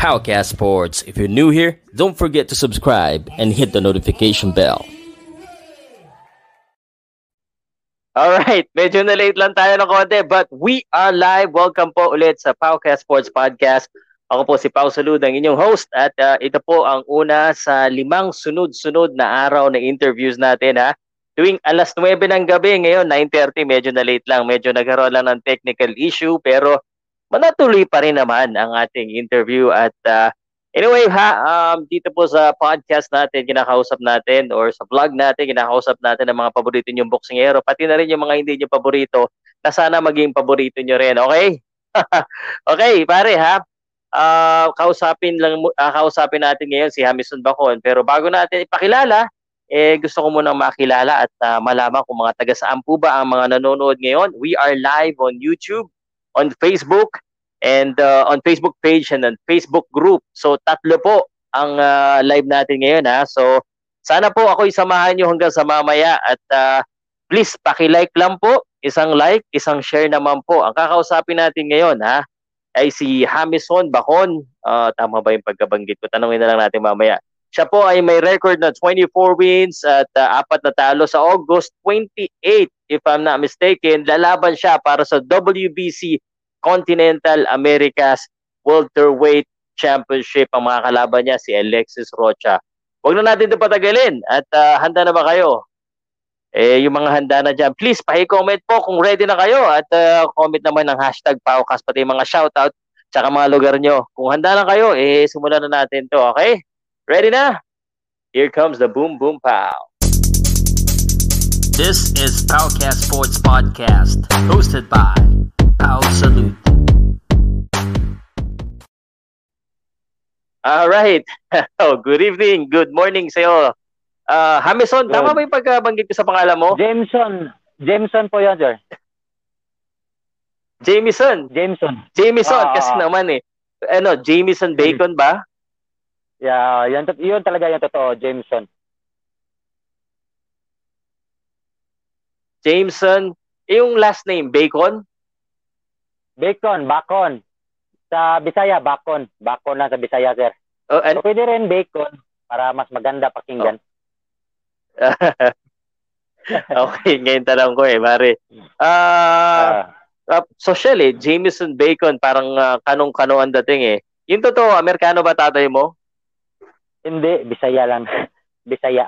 Powercast Sports. If you're new here, don't forget to subscribe and hit the notification bell. Alright, medyo na late lang tayo ng konti but we are live. Welcome po ulit sa Powercast Sports Podcast. Ako po si Pau Salud, ang inyong host at uh, ito po ang una sa limang sunod-sunod na araw na interviews natin ha. Tuwing alas 9 ng gabi ngayon, 9.30, medyo na late lang. Medyo nagkaroon lang ng technical issue pero manatuloy pa rin naman ang ating interview at uh, anyway ha um, dito po sa podcast natin kinakausap natin or sa vlog natin kinakausap natin ang mga paborito niyong boksingero pati na rin yung mga hindi niyo paborito na sana maging paborito niyo rin okay? Okay pare ha? Uh, kausapin lang uh, kausapin natin ngayon si Hamison Bacon pero bago natin ipakilala eh gusto ko munang makilala at uh, malaman kung mga taga saan po ba ang mga nanonood ngayon. We are live on YouTube on Facebook and uh, on Facebook page and on Facebook group. So tatlo po ang uh, live natin ngayon ha. So sana po ako isamahan niyo hanggang sa mamaya at uh, please paki-like lang po, isang like, isang share naman po. Ang kakausapin natin ngayon ha ay si Hamison Bacon. Uh, tama ba yung pagkabanggit ko? Tanungin na lang natin mamaya. Siya po ay may record na 24 wins at uh, apat na talo sa August 28 if I'm not mistaken. Lalaban siya para sa WBC Continental Americas Welterweight Championship. Ang mga kalaban niya si Alexis Rocha. Huwag na natin ito patagalin at uh, handa na ba kayo? Eh, yung mga handa na dyan, please paki-comment po kung ready na kayo at uh, comment naman ng hashtag Paukas pati mga shoutout tsaka mga lugar nyo. Kung handa na kayo, eh, simulan na natin to, okay? Ready na? Here comes the Boom Boom Pow. This is Powcast Sports Podcast, hosted by Pow Salute. Alright. oh, good evening, good morning sa'yo. Uh, Hamison, good. tama ba yung pagkabanggit ko sa pangalan mo? Jameson. Jameson po yan, sir. Jameson. Jameson. Jameson, ah, kasi naman eh. Ano, Jameson Bacon ba? Yeah, yan, yun talaga yung totoo, Jameson. Jameson, yung last name, Bacon? Bacon, Bacon. Sa Bisaya, Bacon. Bacon lang sa Bisaya, sir. Oh, and... so, pwede rin bacon para mas maganda pakinggan. Oh. okay, ngayon tanong ko eh, pare. Uh, uh, social eh, Jameson Bacon, parang uh, kanong-kano ang dating eh. Yung totoo, Amerikano ba tatay mo? Hindi, Bisaya lang. Bisaya.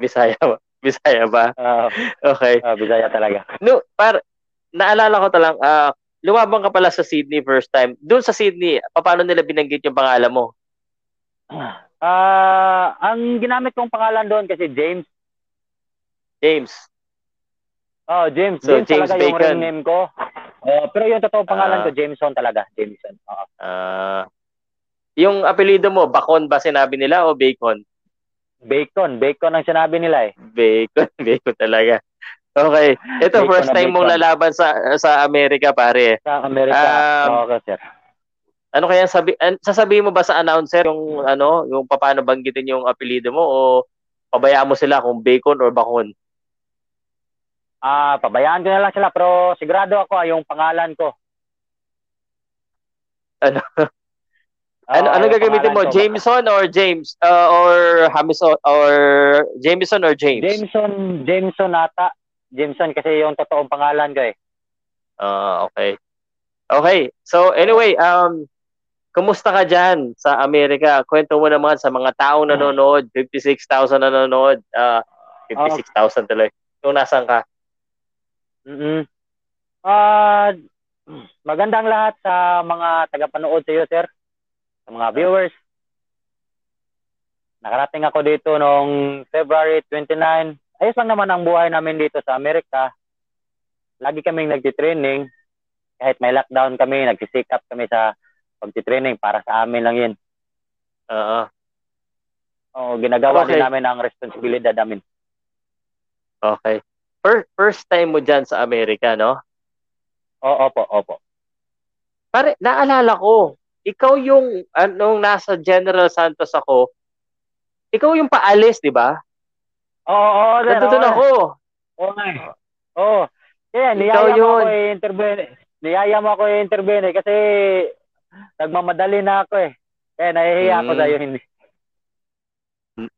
Bisaya ba? Bisaya ba? Uh, okay. Uh, Bisaya talaga. No, par naalala ko talang, uh, lumabang ka pala sa Sydney first time. Doon sa Sydney, paano nila binanggit yung pangalan mo? Ah, uh, ang ginamit kong pangalan doon kasi James. James. Oh, James. So, James, James talaga Bacon. yung ring name ko. Uh, pero yung totoong pangalan uh, ko, Jameson talaga. Jameson. Oo. Uh, yung apelido mo, Bacon ba sinabi nila o Bacon? Bacon. Bacon ang sinabi nila eh. Bacon. Bacon talaga. Okay. Ito, Bacon first time mong lalaban sa sa Amerika, pare. Sa Amerika. Um, okay, sir. Ano kaya sabi an, sasabihin mo ba sa announcer yung ano, yung paano banggitin yung apelyido mo o pabayaan mo sila kung Bacon or Bacon? Ah, uh, pabayaan ko na lang sila pero sigurado ako yung pangalan ko. Ano? ano, ano gagamitin mo? Jameson or James? Uh, or Hamison or Jameson or James? Jameson, Jameson ata. Jameson kasi yung totoong pangalan ko eh. Ah, uh, okay. Okay. So anyway, um kumusta ka diyan sa Amerika? Kwento mo naman sa mga taong nanonood, 56,000 nanonood, uh, 56,000 tuloy. Kung nasan ka? Mm. Ah, uh, magandang lahat sa mga tagapanood sa iyo, sir. Sa mga viewers. Nakarating ako dito noong February 29, ayos lang naman ang buhay namin dito sa Amerika. Lagi kaming nagtitraining. Kahit may lockdown kami, nagsisikap up kami sa pagtitraining para sa amin lang yun. Oo. Oo, ginagawa okay. din namin ang responsibilidad namin. Okay. First, first time mo dyan sa Amerika, no? Oo, opo, opo. Pare, naalala ko, ikaw yung, anong nasa General Santos ako, ikaw yung paalis, di ba? Oo, oo. Oh, ako. Oo nga. Oo. Kaya niyaya mo ako i-intervene. Niyaya mo ako i-intervene kasi nagmamadali na ako eh. Kaya nahihiya ako Mm. sa'yo, hindi.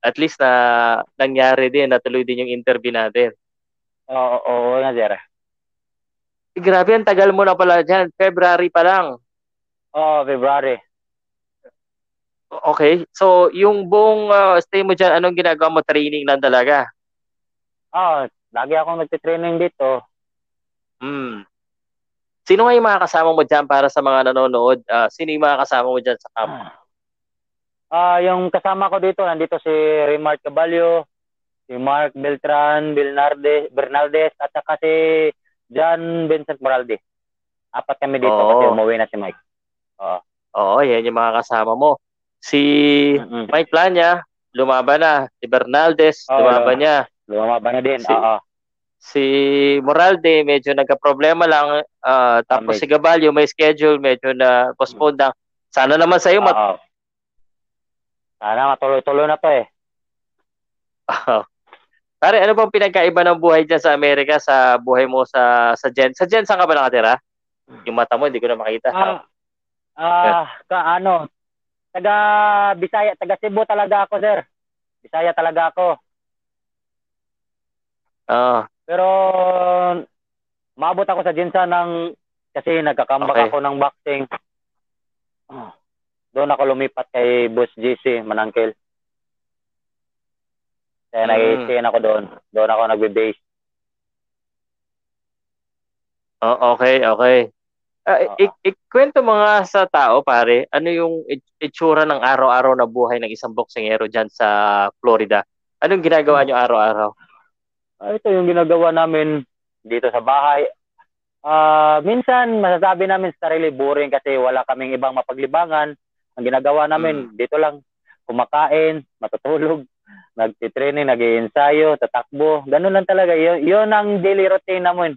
At least na nangyari din, natuloy din yung interview natin. Oo, oo, oo nga, sir. Eh, grabe, ang tagal mo na pala dyan. February pa lang. Oo, February. Okay. So, yung buong uh, stay mo dyan, anong ginagawa mo? Training lang talaga? Oo, lagi akong nagtitraining dito. Hmm. Sino nga yung mga kasama mo dyan para sa mga nanonood? Ah, sino yung mga kasama mo dyan sa camp? Ah, yung kasama ko dito, nandito si Remark Caballo, si Mark Beltran, Bernardes, Bernaldez, at saka si John Vincent Moralde. Apat kami dito Oo. kasi umuwi na si Mike. Oo, yan yung mga kasama mo. Si Mm-mm. Mike Plania, lumaban na. Si Bernaldez, Oo, lumaban niya. Lumaba na din. Si- Oo. Si Moralde, medyo nagka-problema lang. Ah, tapos si Gabalio, may schedule, medyo na postpone lang. Sana naman sa'yo, mat- Oo. Sana matuloy-tuloy na to eh. Pare, ano bang pinagkaiba ng buhay dyan sa Amerika sa buhay mo sa sa Gen? Sa Gen, saan ka ba nakatira? Yung mata mo, hindi ko na makita. Ah, ah, ka ano, taga Bisaya, taga Cebu talaga ako, sir. Bisaya talaga ako. Ah, Pero maabot ako sa Jinsa ng kasi nagkakambak Okay. ako ng boxing. Ah, Doon ako lumipat kay Boss GC Manangkil. Kaya Mm. nag-stay ako doon. Doon ako nagbe-base. oh, okay, okay. Ah, Oo. ik- ikwento mo nga sa tao, pare, ano yung it- itsura ng araw-araw na buhay ng isang boksingero dyan sa Florida? Anong ginagawa nyo araw-araw? Ah, ito yung ginagawa namin dito sa bahay. Ah, minsan masasabi namin sa sarili boring kasi wala kaming ibang mapaglibangan. Ang ginagawa namin dito lang kumakain, matutulog, nagtitraining, nag-iensayo, tatakbo. Ganun lang talaga. Yun, yun ang daily routine namin.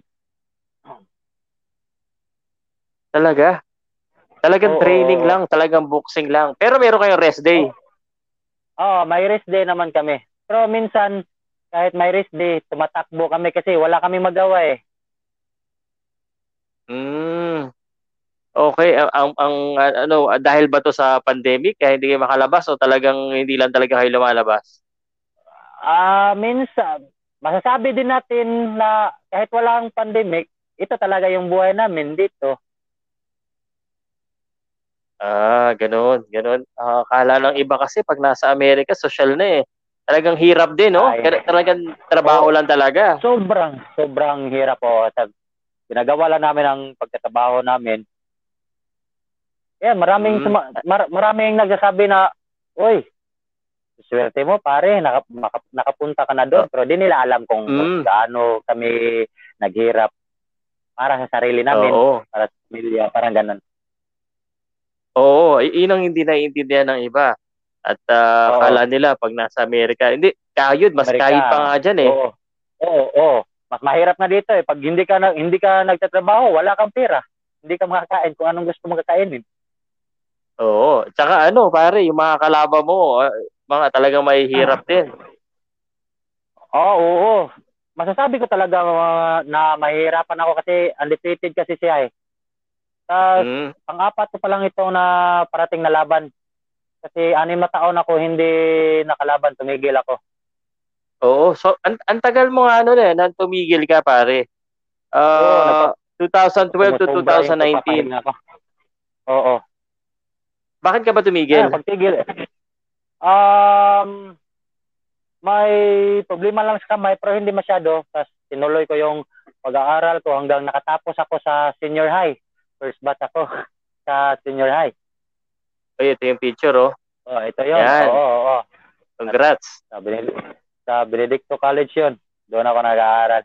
Talaga? Talagang Oo. training lang, talagang boxing lang. Pero meron kayong rest day. Oh, may rest day naman kami. Pero minsan kahit may rest day, tumatakbo kami kasi wala kami magawa eh. Mm. Okay, ang, ang, ang, ano, dahil ba to sa pandemic kaya hindi kayo makalabas o talagang hindi lang talaga kayo lumalabas? Ah, minsan masasabi din natin na kahit walang pandemic, ito talaga yung buhay namin dito. Ah, ganun, ganun. Ah, kala ng iba kasi pag nasa Amerika, social na eh. Talagang hirap din, no? Ay. Pero talagang trabaho Oo. lang talaga. Sobrang, sobrang hirap po. Sa, ginagawa lang namin ang pagtatrabaho namin. Yeah, maraming Mm. suma- mar- maraming nagsasabi na, "Uy, swerte mo pare, naka, maka- nakapunta ka na doon." Pero di nila alam kung Mm. gaano kami naghirap para sa sarili namin, Oo. para sa pamilya, parang ganun. Oo, yun ang hindi naiintindihan ng iba. At ah, Oo. kala nila pag nasa Amerika, hindi, kayod, mas Amerika. kayod pa nga dyan eh. Oo. Oo, oo. Mas mahirap na dito eh. Pag hindi ka na, hindi ka nagtatrabaho, wala kang pera. Hindi ka makakain kung anong gusto mong kakainin. Oo. Tsaka ano, pare, yung mga kalaban mo, ah, mga talagang may hirap din. Oo, oo. Masasabi ko talaga uh, na mahirapan ako kasi undefeated kasi siya eh. Tapos, Mm. pang-apat ko pa lang ito na parating na laban. Kasi anim na taon ako hindi nakalaban, tumigil ako. Oo. So, an, ang tagal mo nga ano na, nang tumigil ka, pare. Ah, 2012 to Sumusobra yung 2019. pagpapahinga ko. Oo. Bakit ka ba tumigil? Ah, pagtigil. Um, may problema lang sa kamay pero hindi masyado. Tapos tinuloy ko yung pag-aaral ko hanggang nakatapos ako sa senior high. First batch ako sa senior high. Ay, ito yung picture, oh. Oh, ito yun. Yan. Oo, oo, oo. Congrats. Sa, Benedict, sa Benedicto College yun. Doon ako nag-aaral.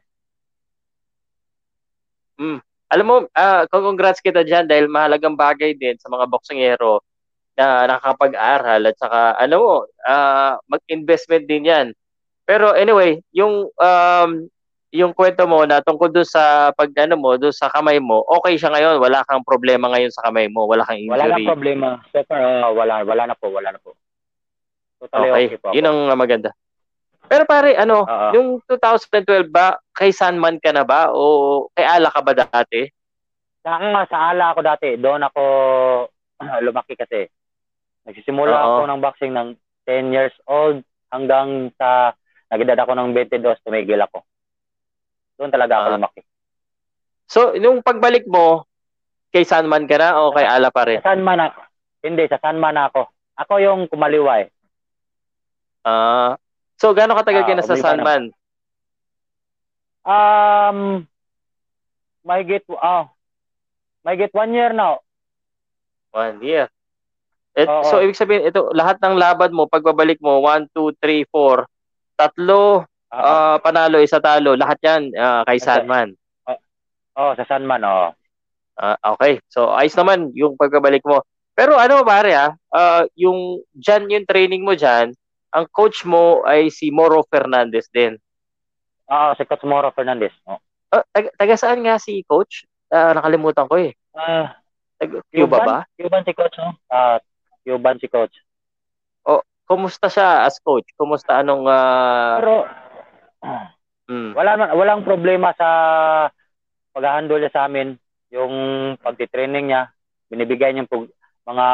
Alam mo, ah, congrats kita dyan dahil mahalagang bagay din sa mga boksingero na nakakapag-aral at saka, ano mo, ah, mag-investment din yan. Pero anyway, yung um, yung kwento mo na tungkol doon sa pag ano mo, doon sa kamay mo, okay siya ngayon, wala kang problema ngayon sa kamay mo, wala kang Wala injury. na problema. So far, ah, wala, wala na po, wala na po. Totally okay, Okay, po. yun ang maganda. Pero pare, ano, Oo. yung 2012 ba, kay Sanman ka na ba o kay Ala ka ba dati? Sa, ah, sa ala ako dati, doon ako lumaki kasi. Nagsisimula Oo. ako ng boxing ng 10 years old hanggang sa nagedad ako ng 22, tumigil ako. Doon talaga ako Ah. lumaki. So, nung pagbalik mo, kay Sanman ka na o kay Ala pa rin? Sa Sanman ako. Hindi, sa Sanman ako. Ako yung kumaliwa eh. Ah. so, gaano katagal ka Ah, na sa na. Sanman? Um, may get, oh, may get one year now. One year. Oo. so, ibig sabihin, ito, lahat ng laban mo, pagbabalik mo, one, two, three, four, tatlo, Ah, ah, panalo, isa talo, lahat yan ah, kay Okay. Sanman. oh, sa Sanman, oh. Ah, okay. So, ayos naman yung pagbabalik mo. Pero ano pare ah, ah, yung dyan, yung training mo dyan, ang coach mo ay si Moro Fernandez din. Ah, si Coach Moro Fernandez. Oh. Ah, taga, taga saan nga si coach? Ah, nakalimutan ko eh. Ah, Taga, Cuba ba? Cuban si Coach, no? Ah, Cuban si Coach. Kumusta siya as coach? Kumusta anong ah, Pero, mm, wala man- walang problema sa pag-handle niya sa amin yung pagti-training niya binibigay niya yung mga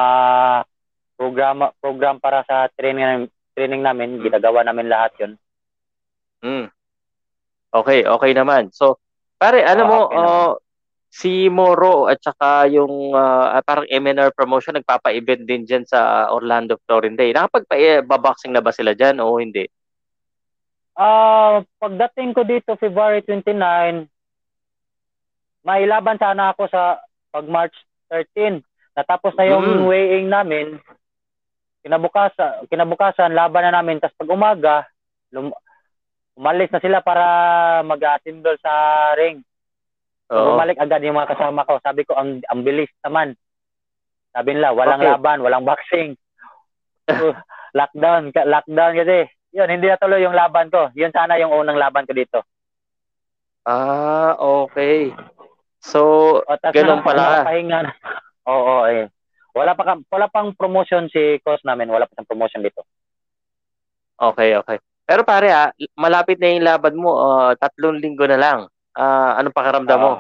programa program para sa training training namin ginagawa namin lahat yun mm. Okay, okay naman. So, pare, ano Ah, mo, okay naman. ah, si Moro at saka yung ah, parang MNR promotion nagpapa-event din dyan sa Orlando Florida. Nakapagpa-boxing na ba sila dyan o hindi? Ah pagdating ko dito February 29 may laban sana ako sa pag March 13 natapos na yung Mm. weighing namin kinabukasan kinabukasan laban na namin tapos pag umaga lum- umalis na sila para mag-assemble sa ring Oo. Bumalik agad yung mga kasama ko. Sabi ko, ang, ang bilis naman. Sabi nila, walang Okay. laban, walang boxing. So, lockdown, lockdown kasi. Yun, hindi natuloy yung laban ko. Yun sana yung unang laban ko dito. Ah, okay. So, O, Ganun na, pala. Pahinga na. Oo, eh. Wala pa, wala pang promotion si coach namin. Wala pa siyang promotion dito. okay, okay. Pero pare ah, malapit na yung laban mo, ah, tatlong linggo na lang. Ah, anong pakiramdam mo?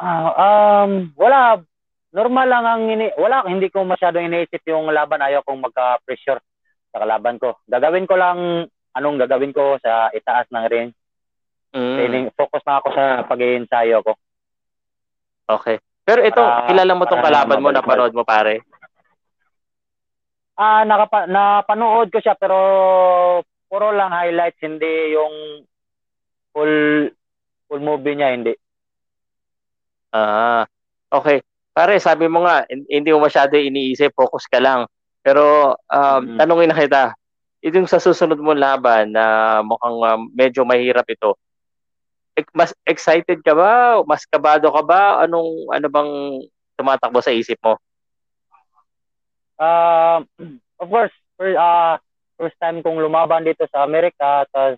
Ah, um, wala. Normal lang ang ini wala hindi ko masyadong iniisip yung laban ayaw kong magka-pressure sa kalaban ko. Gagawin ko lang anong gagawin ko sa itaas ng ring. Mm, Training, focus na ako sa pag-iensayo ko. okay. Pero ito, Para- kilala mo tong kalaban mo, napanood mo pare? Ah, nakapa napanood ko siya pero puro lang highlights hindi yung full full movie niya hindi. Ah, okay. Pare, sabi mo nga, hin- hindi mo masyado iniisip, focus ka lang. Pero, um, Mhm. tanungin na kita, itong sa susunod mo laban na mukhang um, medyo mahirap ito, mas excited ka ba? Mas kabado ka ba? Anong, ano bang tumatakbo sa isip mo? Ah, of course, for, ah, first time kong lumaban dito sa Amerika tas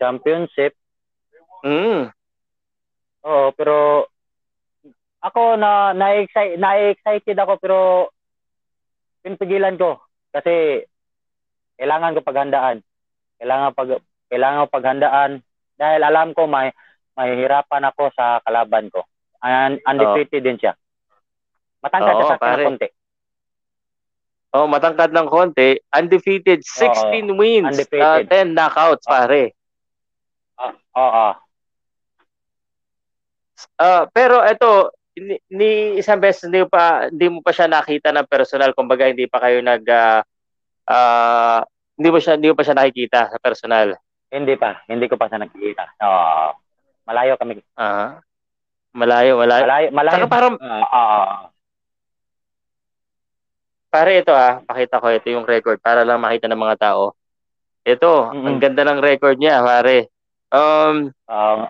championship. Mm. Oo, pero ako na na-excite na-excited ako pero pinipigilan ko kasi kailangan ko paghandaan. Kailangan pag kailangan ko paghandaan dahil alam ko may mahihirapan ako sa kalaban ko. Un- undefeated din siya. Matangkad Oo, siya sa akin pare. ng konti. Oh, matangkad ng konti, undefeated, 16 wins, undefeated. uh, 10 knockouts, Oo. pare. Oo. Ah, pero ito, ni, ni isang beses hindi pa hindi mo pa siya nakita ng personal, kumbaga hindi pa kayo nag ah, ah, hindi mo siya hindi mo pa siya nakikita sa personal. Hindi pa, hindi ko pa siya nakikita. Oo. Malayo kami. Ah. Malayo, malayo. Malayo, malayo. Saka parang Oo. oo. pare ito ah, pakita ko ito yung record para lang makita ng mga tao. Ito, Mm-mm. ang ganda ng record niya, pare. Um, Oo.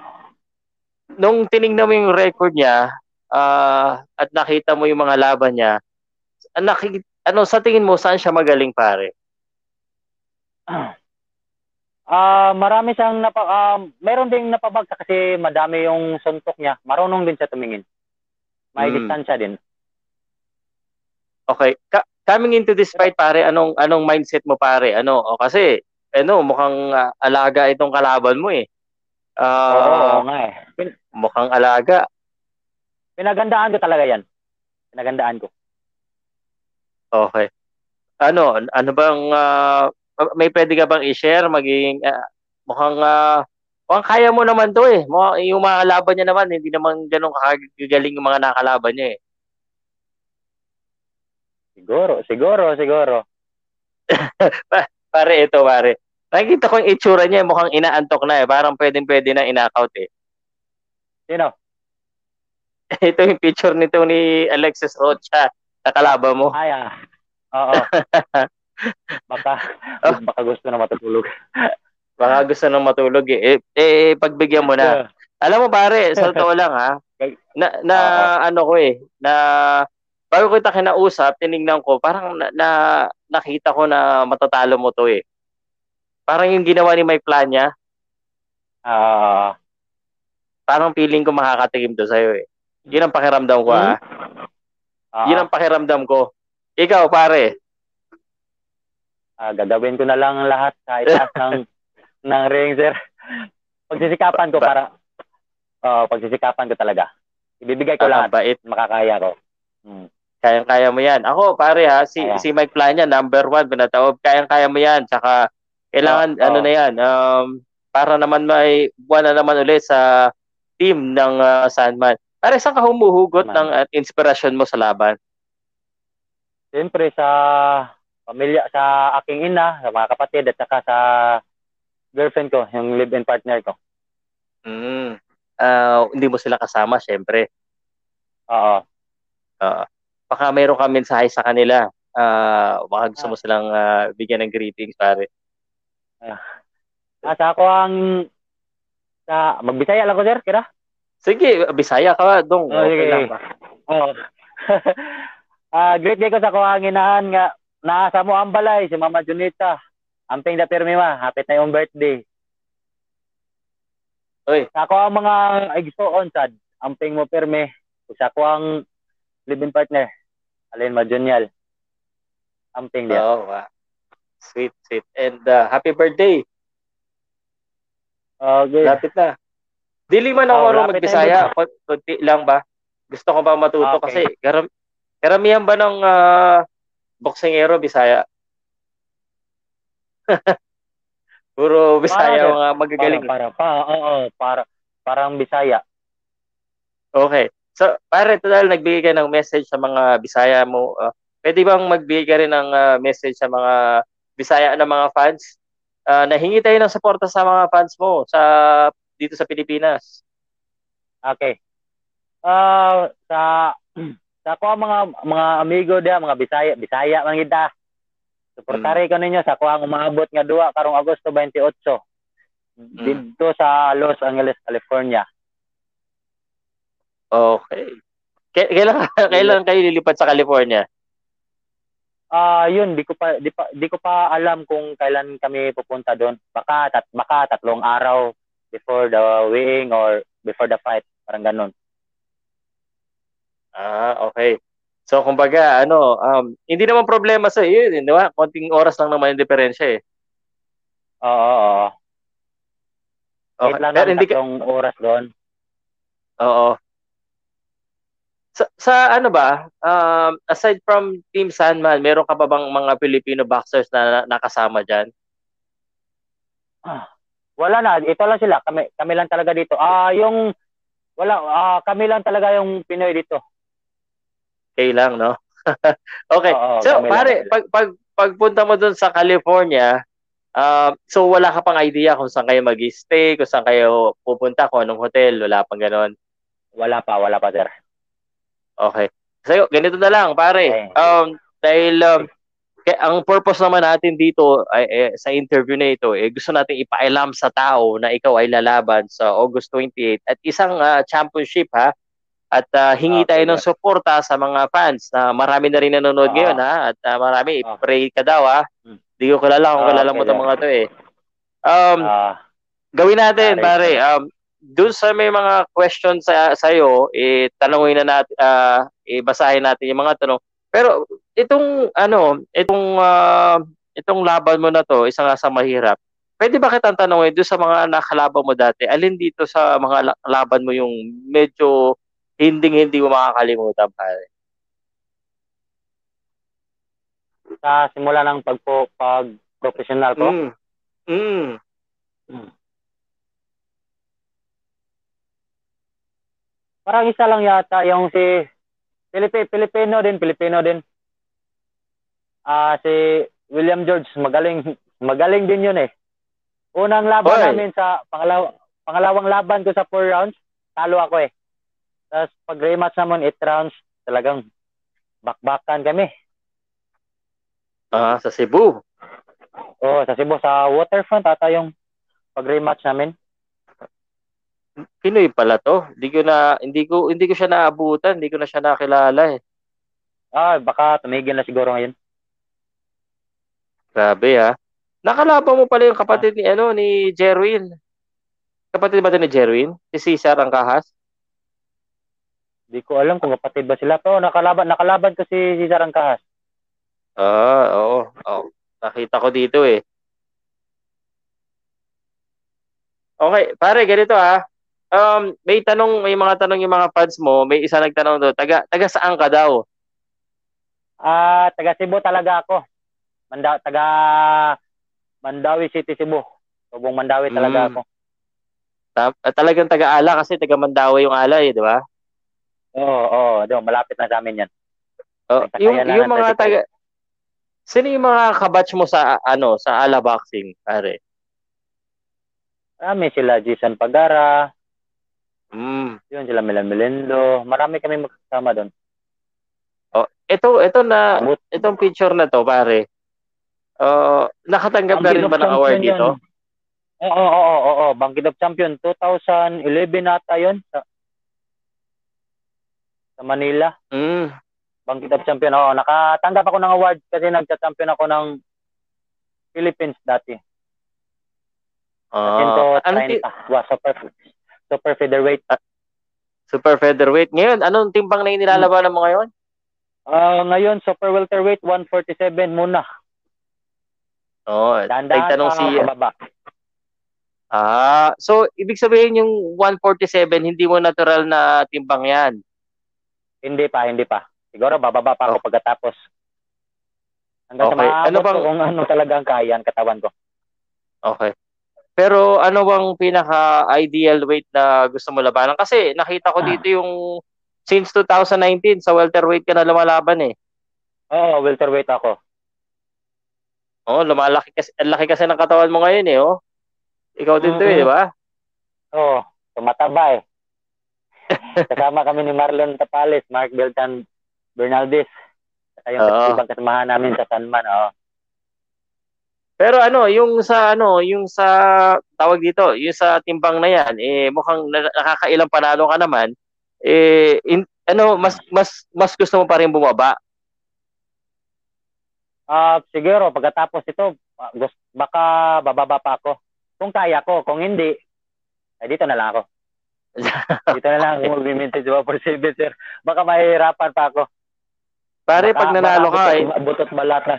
nung tiningnan mo yung record niya, ah, at nakita mo yung mga laban niya, nakik- ano sa tingin mo saan siya magaling, pare? Ah, marami siyang napa ah, meron ding napabagsak kasi madami yung suntok niya. Marunong din siya tumingin. May Mm. distansya din. Okay. Ka- coming into this fight, pare, anong anong mindset mo, pare? Ano? O kasi ano, mukhang ah, alaga itong kalaban mo eh. Ah, oo nga eh. Mukhang alaga. Pinagandaan ko talaga yan. Pinagandaan ko. Okay. Ano, ano bang uh, may pwede ka bang i-share maging uh, mukhang uh, mukhang kaya mo naman 'to eh. Mukhang, yung mga kalaban niya naman hindi naman ganoon kagagaling yung mga nakalaban niya eh. Siguro, siguro, siguro. pare, ito pare. Nakikita ko yung itsura niya, mukhang inaantok na eh. Parang pwedeng-pwede na in-knockout eh. Sino? ito yung picture nito ni Alexis Rocha. Nakalaba mo. Ay, ah. Oo. baka, oh. baka gusto na matutulog. baka gusto na matulog eh. Eh, eh pagbigyan mo na. Alam mo pare, sa totoo lang ha. Na, na uh, ano ko eh, na bago kita kinausap, tiningnan ko, parang na, na nakita ko na matatalo mo to eh. Parang yung ginawa ni Mike Plania, ah, uh, parang feeling ko makakatikim to sa'yo eh. Yun ang pakiramdam ko hmm? ah. Uh, Yun ang pakiramdam ko. Ikaw pare. Uh, gagawin ko na lang lahat sa itaas ng ng ring sir. Pagsisikapan ko para uh, pagsisikapan ko talaga. Ibibigay ko uh, lahat. Bait. Makakaya ko. Hmm. Kayang-kaya mo yan. Ako, pare ha, si, Kaya. si Mike Plania, number one, pinatawag. Kayang-kaya mo yan. Tsaka, kailangan, oh, ano oh. na yan, um, para naman may buwan na naman ulit sa team ng uh, Sandman. Pare, saan ka humuhugot Man. ng uh, inspirasyon mo sa laban? Siyempre, sa pamilya, sa aking ina, sa mga kapatid, at saka sa girlfriend ko, yung live-in partner ko. Mm. Uh, hindi mo sila kasama, siyempre. Oo. Uh, baka mayroon ka mensahe sa kanila. Uh, baka gusto mo ah. silang uh, bigyan ng greetings, pare. Uh, sa ako ang sa magbisaya lang ko, sir, kira? Sige, Bisaya ka, dong. Oh, okay lang ba? Oh. uh, great day ko sa kuhang inahan nga naasa mo ang balay si Mama Junita. Amping da pirmi ma, hapit na yung birthday. Oy. Sa ako ang mga igsoon sad, amping mo pirmi. Sa ako ang live-in partner. Alin Majunyal. Amping dia. Oh, wow. Sweet, sweet. And uh, happy birthday. Okay. Lapit na. Dili man ako oh, marunong magbisaya. Kunti lang ba? Gusto ko ba matuto okay. kasi karam karamihan ba ng uh, boksingero Bisaya? Puro Bisaya para, mga magagaling. Para, para, pa, oo, para, parang Bisaya. Okay. So, pare, total, nagbigay ka ng message sa mga Bisaya mo. Uh, pwede bang magbigay ka rin ng uh, message sa mga Bisaya na mga fans? Uh, nahingi tayo ng suporta sa mga fans mo sa dito sa Pilipinas. Okay. Uh, sa sa ko mga mga amigo dia mga Bisaya, Bisaya man kita. Suportari hmm. ko ninyo sa ko ang umaabot nga duwa karong Agosto 28. Hmm. Dito sa Los Angeles, California. Okay. K- kailan kailan kayo lilipat sa California? Ah, uh, yun, di ko pa di pa di ko pa alam kung kailan kami pupunta doon. Baka tat baka tatlong araw before the weighing or before the fight, parang ganun. Ah, okay. So kumbaga, ano, um, hindi naman problema sa iyo, di ba? Konting oras lang naman yung diferensya eh. Oo, oo. Okay. lang Pero hindi ka... oras doon. Oo sa, sa ano ba, um, aside from Team Sandman, meron ka pa bang mga Filipino boxers na, na nakasama dyan? Ah, wala na, ito lang sila. Kami, kami lang talaga dito. Ah, yung wala, ah, kami lang talaga yung Pinoy dito. Okay lang, no? okay. Oo, so, pare, pag, pag, pagpunta mo dun sa California, uh, so wala ka pang idea kung saan kayo mag-stay, kung saan kayo pupunta, kung anong hotel, wala pang ganon? Wala pa, wala pa, sir. Okay. So, ganito na lang, pare. Um, dahil um, kaya ang purpose naman natin dito ay, eh, sa interview na ito, eh, gusto natin ipaalam sa tao na ikaw ay lalaban sa August 28 at isang uh, championship ha. At uh, hingi okay, tayo ng suporta sa mga fans na marami na rin nanonood uh, ngayon ha. At uh, marami, uh, pray ka daw ha. Hindi ko kilala kung kilala okay, mo itong mga to eh. Um, uh, gawin natin, pare. Um, doon sa may mga questions sa sa iyo, eh tanungin na natin uh, eh basahin natin yung mga tanong. Pero itong ano, itong uh, itong laban mo na to, isa nga sa mahirap. Pwede ba kitang tanongin doon sa mga nakalaban mo dati, alin dito sa mga laban mo yung medyo hindi hindi mo makakalimutan pare? sa simula ng pagpo pag professional ko. Mm. Mm. Parang isa lang yata yung si Filipi, Filipino din, Filipino din. Ah, si William George, magaling magaling din yun eh. Unang laban Oy. namin sa pangalaw, pangalawang laban ko sa 4 rounds, talo ako eh. Tapos pag rematch naman 8 rounds, talagang bakbakan kami. Ah, sa Cebu. Oo, sa Cebu, sa waterfront ata yung pag rematch namin. Pinoy pala to. Hindi ko na hindi ko hindi ko siya naabutan, hindi ko na siya nakilala eh. Ah, baka tumigil na siguro ngayon. Grabe ha. Nakalaban mo pala yung kapatid ni ano ni Jerwin. Kapatid ba 'to ni Jerwin? Si Cesar ang kahas? Di ko alam kung kapatid ba sila. Pero nakalaban, nakalaban ko si Cesar Angkahas. Ah, oo. Oh, nakita ko dito eh. Okay, pare, ganito ah. Um, may tanong, may mga tanong yung mga fans mo. May isa nagtanong doon. Taga, taga saan ka daw? Ah, taga Cebu talaga ako. Manda, taga Mandawi City, Cebu. Tubong Mandawi talaga Mm. ako. Ta- talagang taga-ala kasi taga Mandawa yung ala eh, di ba? Oo, oo, doon malapit na sa amin 'yan. Oh, Nagtakayan yung, yung ng mga 35. taga... Sino yung mga kabatch mo sa ano sa ala boxing, pare? Marami sila Jason Pagara, Mm. yun sila Milan Melendo. Marami kami magkasama doon. Oh, ito ito na itong picture na to, pare. Uh, nakatanggap na rin ba ng award dito? Oo, oo, oo, oo, oo. Bangkit of Champion 2011 ata 'yon sa sa Manila. Mm. Bangkit of Champion. Oo, nakatanggap ako ng award kasi nagcha-champion ako ng Philippines dati. Into ano 30. ti- Wow, super, super featherweight. super featherweight. Ngayon, anong timbang na yung nilalabanan mo ngayon? Ah, ngayon, super welterweight, 147 muna. Oh, may Dahan-dahan tanong si pababa. Ah, so ibig sabihin yung 147 hindi mo natural na timbang 'yan. Hindi pa, hindi pa. Siguro bababa pa ako pagkatapos. Hanggang Okay. sa Ano bang- kung ano talaga ang kaya ang katawan ko. Okay. Pero ano bang pinaka-ideal weight na gusto mo labanan? Kasi nakita ko dito yung since 2019 sa welterweight ka na lumalaban eh. Oo, welterweight ako. Oh, lumalaki kasi ang laki kasi ng katawan mo ngayon eh, oh. Ikaw din 'to eh, di ba? Oo, tumataba eh. Kasama kami ni Marlon Tapales, Mark Beltan Bernaldez. Saka yung Oo. ibang kasamahan namin sa Sanman. Oo. Pero ano, yung sa ano, yung sa tawag dito, yung sa timbang na 'yan, eh mukhang na- nakakailang panalo ka naman. Eh in- ano, mas mas mas gusto mo pa rin bumaba. Ah, siguro pagkatapos ito, ah, baka bababa pa ako. Kung kaya ko, kung hindi, ay dito na lang ako. Dito na lang ako mag-maintain sa 147, sir. Baka mahihirapan pa ako. Pare, Baka- pag nanalo baka ka, eh, Butot balat na.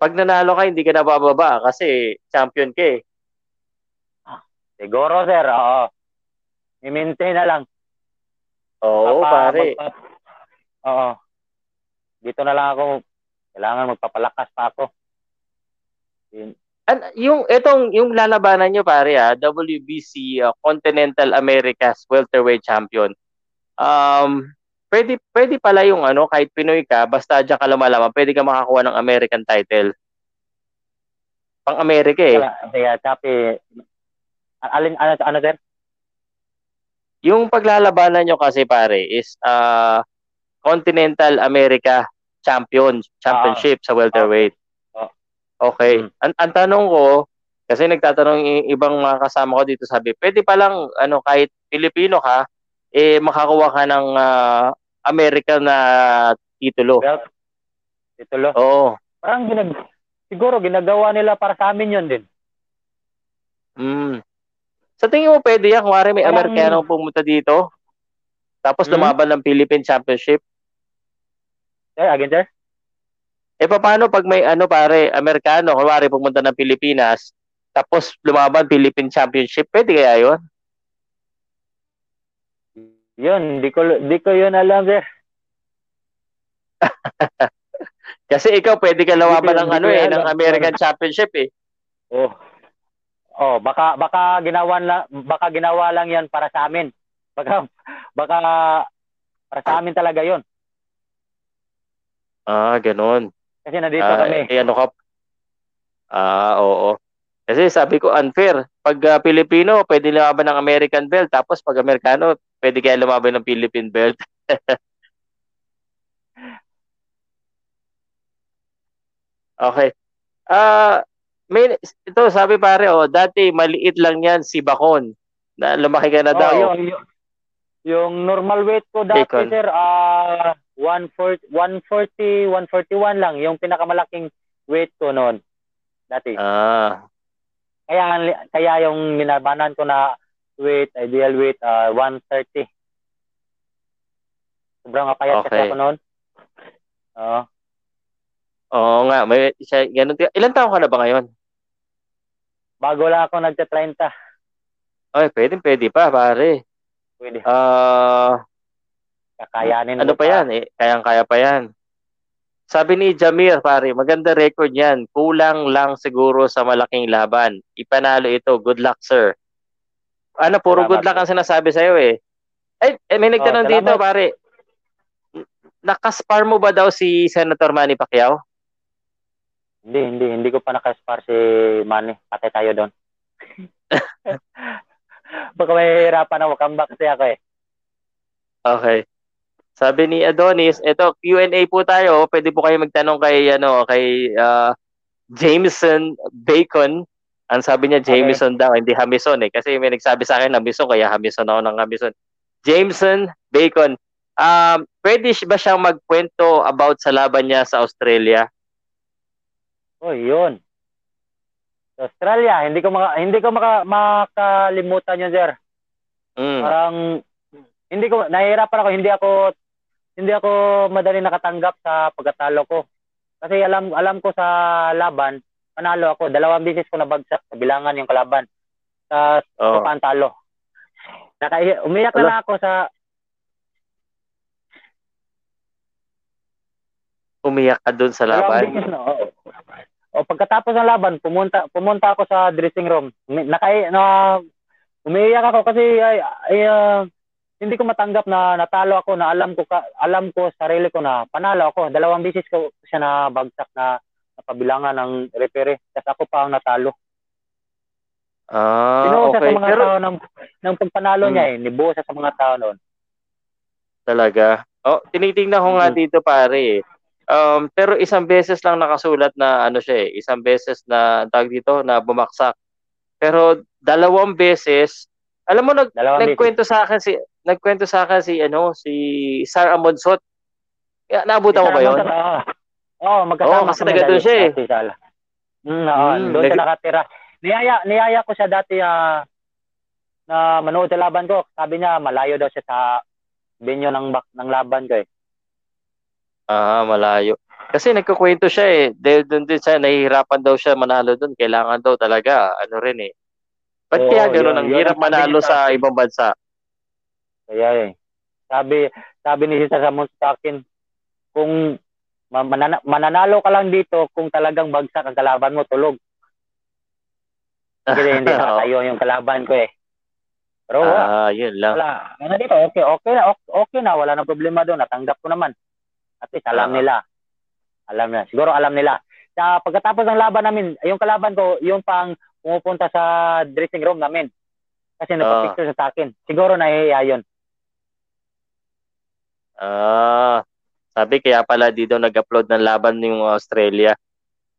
Pag nanalo ka, hindi ka na bababa kasi champion ka eh. Siguro, sir. Oo. I-maintain na lang. Oo, Papa- pare. magpa- Oo. Dito na lang ako. Kailangan magpapalakas pa ako. Yun. An, yung etong yung lalabanan nyo pare ah, WBC ah, Continental Americas welterweight champion. Um pwede pwede pala yung ano kahit Pinoy ka basta diyan ka lumalaban, pwede ka makakuha ng American title. Pang Amerika eh. Kaya, sabi, alin, ano, ano, sir? Yung paglalabanan nyo kasi pare is ah Continental America Champion Championship sa welterweight. Ah. Okay. Mm. Ang, ang tanong ko kasi nagtatanong yung ibang mga kasama ko dito sabi, pwede pa lang ano kahit Pilipino ka eh makakuha ka ng ah, American na titulo. Belt? Titulo. Oo. Parang ginag siguro ginagawa nila para sa amin yun din. Mm. Sa tingin mo pwede yan? Kung may Parang- Amerikano pumunta dito, tapos Hmm? lumaban ng Philippine Championship, Sir, again, sir? Eh paano pag may ano pare, Amerikano, kunwari pumunta ng Pilipinas, tapos lumaban Philippine Championship, pwede kaya yun? Yun, di ko, di ko yun alam, sir. Kasi ikaw pwede ka lawaban ng ano eh, ng American Championship eh. Oh. Oh, baka baka ginawa lang baka ginawa lang 'yan para sa amin. Baka baka para sa amin talaga 'yon. Ah, ganun. Kasi nandito Ah, kami. eh, ano ka? Ah, oo. Kasi sabi ko unfair. Pag ah, Pilipino, pwede lumaban ng American belt. Tapos pag Amerikano, pwede kaya lumaban ng Philippine belt. okay. Ah, may ito sabi pare oh, dati maliit lang 'yan si Bacon. Na lumaki ka na daw. Oh, yung, yung, yung normal weight ko dati, Bacon. sir, ah 140, 140, 141 lang. Yung pinakamalaking weight ko noon. Dati. Ah, Kaya, kaya yung minabanan ko na weight, ideal weight, ah 130. Sobrang kapayat kasi Okay. ako noon. Oo. oo nga, may siya ganun. Ilan taon ka na ba ngayon? bago lang ako nagta-30. Ay, pwede, pwede pa, pare. Pwede. Ah, Kakayanin ano ko pa yan eh, kayang-kaya pa yan. Sabi ni Jamir, pare, maganda record yan. Kulang lang siguro sa malaking laban. Ipanalo ito. Good luck, sir. Ano, puro Salamat good luck ang sinasabi sa'yo eh. Ay, eh, may nagtanong Oh, dito, pare. Nakaspar mo ba daw si Senator Manny Pacquiao? Hindi, hindi. Hindi ko pa nakaspar si Manny. Patay tayo doon. Baka mahihirapan ako. Comeback kasi ako eh. Okay. Sabi ni Adonis, ito Q&A po tayo. Pwede po kayo magtanong kay ano, kay ah, Jameson Bacon. Ang sabi niya Jameson daw, hindi Hamison eh. Kasi may nagsabi sa akin Hamison, kaya Hamison ako ng Hamison. Jameson Bacon. Um, pwede ba siyang magkwento about sa laban niya sa Australia? Oh, yun. Sa Australia, hindi ko maka, hindi ko maka, makalimutan yun, sir. Mm. Parang hindi ko nahihirapan ako, hindi ako hindi ako madali nakatanggap sa pagkatalo ko. Kasi alam alam ko sa laban, panalo ako. Dalawang beses ko nabagsak sa bilangan yung kalaban. Sa Oh. oh. pantalo. Naka, umiyak Wala. na ako sa Umiyak ka dun sa dalawang laban? beses na. oo. O pagkatapos ng laban, pumunta pumunta ako sa dressing room. Naka na umiiyak ako kasi ay, ay ah, hindi ko matanggap na natalo ako na alam ko ka, alam ko sarili ko na panalo ako. Dalawang beses ko siya na bagsak na napabilangan ng referee. Tapos ako pa ang natalo. Ah, Binuo siya okay. sa mga Pero tao ng, ng pagpanalo Hmm. niya eh. Nibuo siya sa mga tao noon. Talaga. Oh, tinitingnan ko nga Mm. dito pare. eh. Um, pero isang beses lang nakasulat na ano siya eh, isang beses na tawag dito na bumaksak. Pero dalawang beses, alam mo nag Dalawang beses. nagkwento sa akin si nagkwento sa akin si ano si Sar Amonsot. Ya, naabutan mo ba 'yon? Oo, oh, magkasama Oo, kasi taga doon siya eh. Sala. Mm, oo, Mm, doon siya nakatira. Niyaya, niyaya ko siya dati ah, na manood sa laban ko. Sabi niya, malayo daw siya sa venue ng, bak- ng laban ko eh. Ah, malayo. Kasi nagkukwento siya eh. Dahil doon din siya, nahihirapan daw siya manalo doon. Kailangan daw talaga, ano rin eh. Ba't Oo, kaya gano'n? Ang hirap manalo sa ibang bansa. Kaya eh. Sabi, sabi ni Sisa Samon sa akin, kung manana- mananalo ka lang dito kung talagang bagsak ang kalaban mo, tulog. Kasi hindi nakatayo yung kalaban ko eh. Pero ah, yun lang. Wala. Ano dito, okay, okay na, okay, okay na, wala nang problema doon, natanggap ko naman. At least alam Ah. nila. Alam nila. Siguro alam nila. Sa pagkatapos ng laban namin, yung kalaban ko, yung pang pumupunta sa dressing room namin. Kasi nagpa-picture sa akin. Siguro nahihiya yun. Ah, sabi kaya pala di daw nag-upload ng laban yung Australia.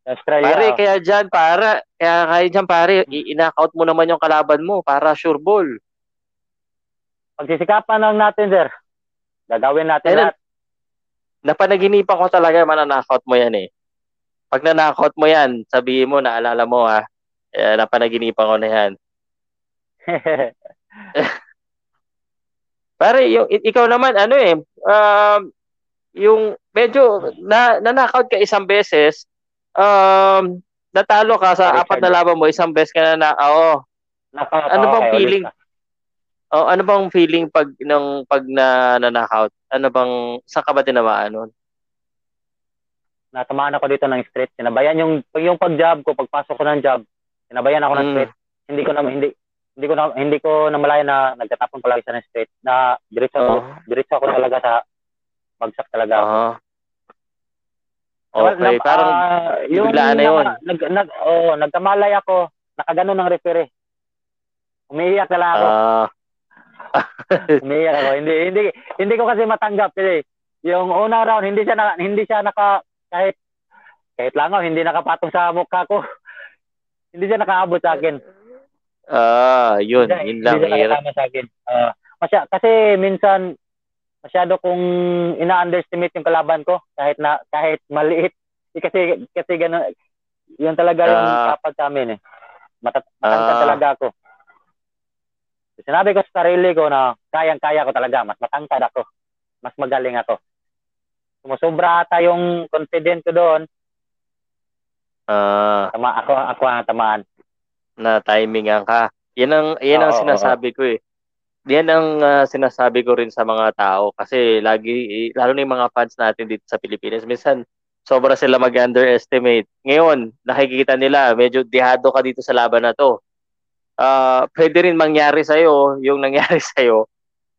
Australia. Pare, oh. kaya dyan, para, kaya kaya dyan, pare, i-knockout mo naman yung kalaban mo para sure ball. Pagsisikapan lang natin, sir. Gagawin natin Kailan- lahat. Napanaginipan ko talaga mananakot mo yan eh. Pag nanakot mo yan, sabihin mo, naalala mo ha, eh, napanaginipan ko na yan. Pare, yung, ikaw naman, ano eh, um, yung medyo na, nanakaut ka isang beses, um, natalo ka sa Richard. apat na laban mo, isang beses ka na na, oo. Knockout, Ano bang okay, feeling? Oh, ano bang feeling pag nung pag na nanakaut? Ano bang sa ka ba tinamaan nun? natamaan ako dito ng straight. Sinabayan yung yung pag-job ko, pagpasok ko ng job, sinabayan ako ng Mm. straight. Hindi ko na hindi hindi ko na hindi ko namalayan na nagtatapon palagi siya ng straight na diretso Oh. diretso ako talaga sa bagsak talaga ako. Nawal- Okay, na- parang ah, biglaan na yun. Nag, nag, oh, nagkamalay ako, nakaganon ng referee. Umiiyak na lang ako. ah Umiiyak ako. Hindi hindi hindi ko kasi matanggap kasi yung unang round hindi siya na, hindi siya naka kahit kahit lang ako, hindi nakapatong sa mukha ko. hindi siya nakaabot sa akin. ah, yun, Hindi- yun lang Hindi siya hirap. nakatama sa akin. Ah, masya, kasi minsan masyado kong ina-underestimate yung kalaban ko kahit na kahit maliit. Eh, Kasi kasi gano yun talaga yung Ah. kapag sa amin eh. Matat matangkad Ah. talaga ako. Sinabi ko sa sarili ko na kayang-kaya ko talaga, mas matangkad ako. Mas magaling ako. Sumusobra ata yung confident ko doon. Ah, Tama, ako, ako ang tamaan. na timingan ka. Yan ang yan ang Oo, sinasabi ko eh. Yan ang ah, sinasabi ko rin sa mga tao kasi lagi lalo na yung mga fans natin dito sa Pilipinas minsan sobra sila mag-underestimate. Ngayon, nakikita nila medyo dihado ka dito sa laban na to. Ah, pwede rin mangyari sa yung nangyari sa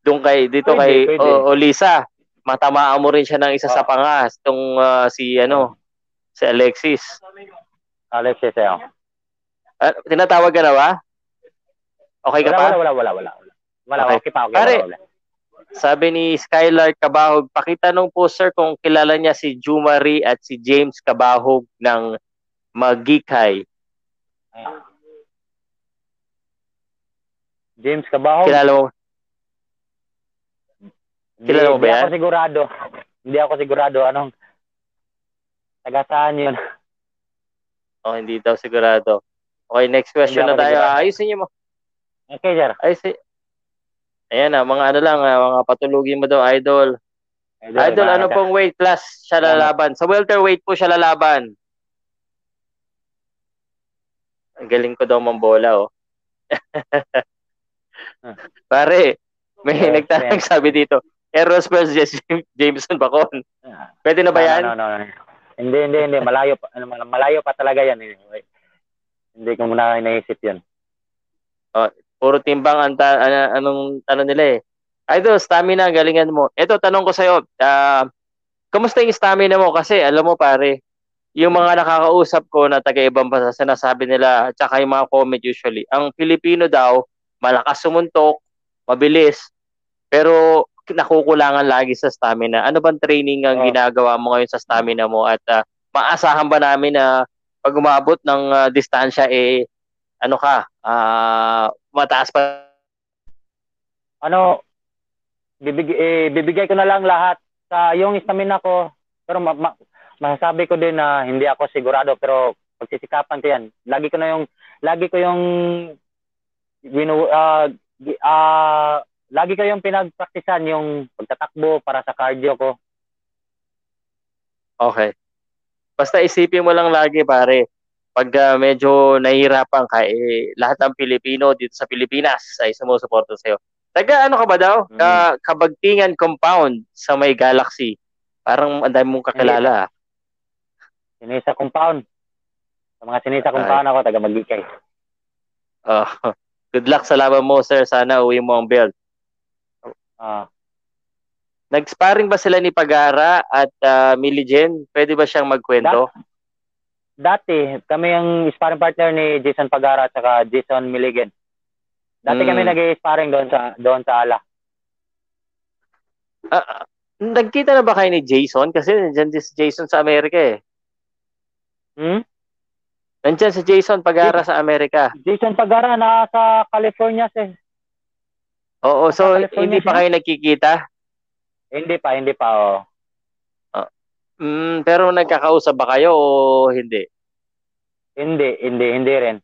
doon kay dito Pwede, kay pwede. O- Olisa. Matamaan mo rin siya ng isa sa Oo. pangas tong ah, si ano si Alexis. Alexis, eh. oh. Ah, tinatawag ka na ba? Okay ka Wala, pa? wala, wala, wala, wala. Wala, Okay. okay pa, okay. Pare, wala. Sabi ni Skylar Kabahog, pakitanong po sir kung kilala niya si Jumari at si James Kabahog ng Magikay. James Cabaho. Kilala mo? Hindi- kilala mo ba hindi yan? ako sigurado. Hindi ako sigurado anong taga saan yun. Oh, hindi daw sigurado. Okay, next question Hindi na tayo. sigurado. Ayusin niyo mo. Okay, sir. Ayusin. Ayan na, mga ano lang, ah, mga patulugin mo daw, idol. Idol, ano ba- pong weight class siya Ano? lalaban? Sa welterweight po siya lalaban. Ang galing ko daw mambola, oh. Pare, may Yes, nagtanong yes. sabi dito, Eros versus Jameson Bacon. Pwede na ba No, yan? No, no, no. Hindi, hindi, hindi. Malayo pa, ano, malayo pa talaga yan. eh. Hindi ko muna naisip yun. Puro timbang ang ta- ano- anong tanong nila eh. Idol, stamina, galingan mo. Ito, tanong ko sa'yo, ah, kamusta yung stamina mo? Kasi alam mo pare, yung mga nakakausap ko na taga-ibang bansa, sinasabi nila, at saka yung mga comment usually, ang Pilipino daw, malakas sumuntok, mabilis, pero nakukulangan lagi sa stamina. Ano bang training ang Oh. ginagawa mo ngayon sa stamina mo? At ah, maasahan ba namin na pag umabot ng ah, distansya, eh, ano ka, ah, mataas pa Ano, bibig, eh, bibigay ko na lang lahat sa yung stamina ko. Pero ma, ma, masasabi ko din na hindi ako sigurado pero pagsisikapan ko yan. Lagi ko na yung lagi ko yung ginu ah gi- ah, lagi ko yung pinagpraktisan yung pagtatakbo para sa cardio ko. Okay. Basta isipin mo lang lagi pare, pag ah, medyo nahihirapan ka, eh, lahat ng Pilipino dito sa Pilipinas ay sumusuporta sa'yo. Taga ano ka ba daw? Mm. Ka, Kabagtingan Compound sa may Galaxy. Parang ang dami mong kakilala. ah. Sinisa compound. Sa mga sinisa Ay. compound ako taga Magikay. Oh, good luck sa laban mo, sir. Sana uwi mo ang belt. Ah, Nag-sparring ba sila ni Pagara at uh, Millie Jen? Pwede ba siyang magkwento? Dati kami ang sparring partner ni Jason Pagara at saka Jason Milligan. Dati Mm. kami nag-sparring doon sa doon sa Ala. Ah, nagkita na ba kayo ni Jason? Kasi nandiyan din si Jason sa Amerika eh. Hmm? Nandiyan si Jason Pagara sa Amerika. Jason Pagara nasa California si. Oo, so California hindi pa siya? kayo nagkikita? Hindi pa, hindi pa oh. Mm, pero nagkakausap ba kayo o hindi? Hindi, hindi, hindi rin.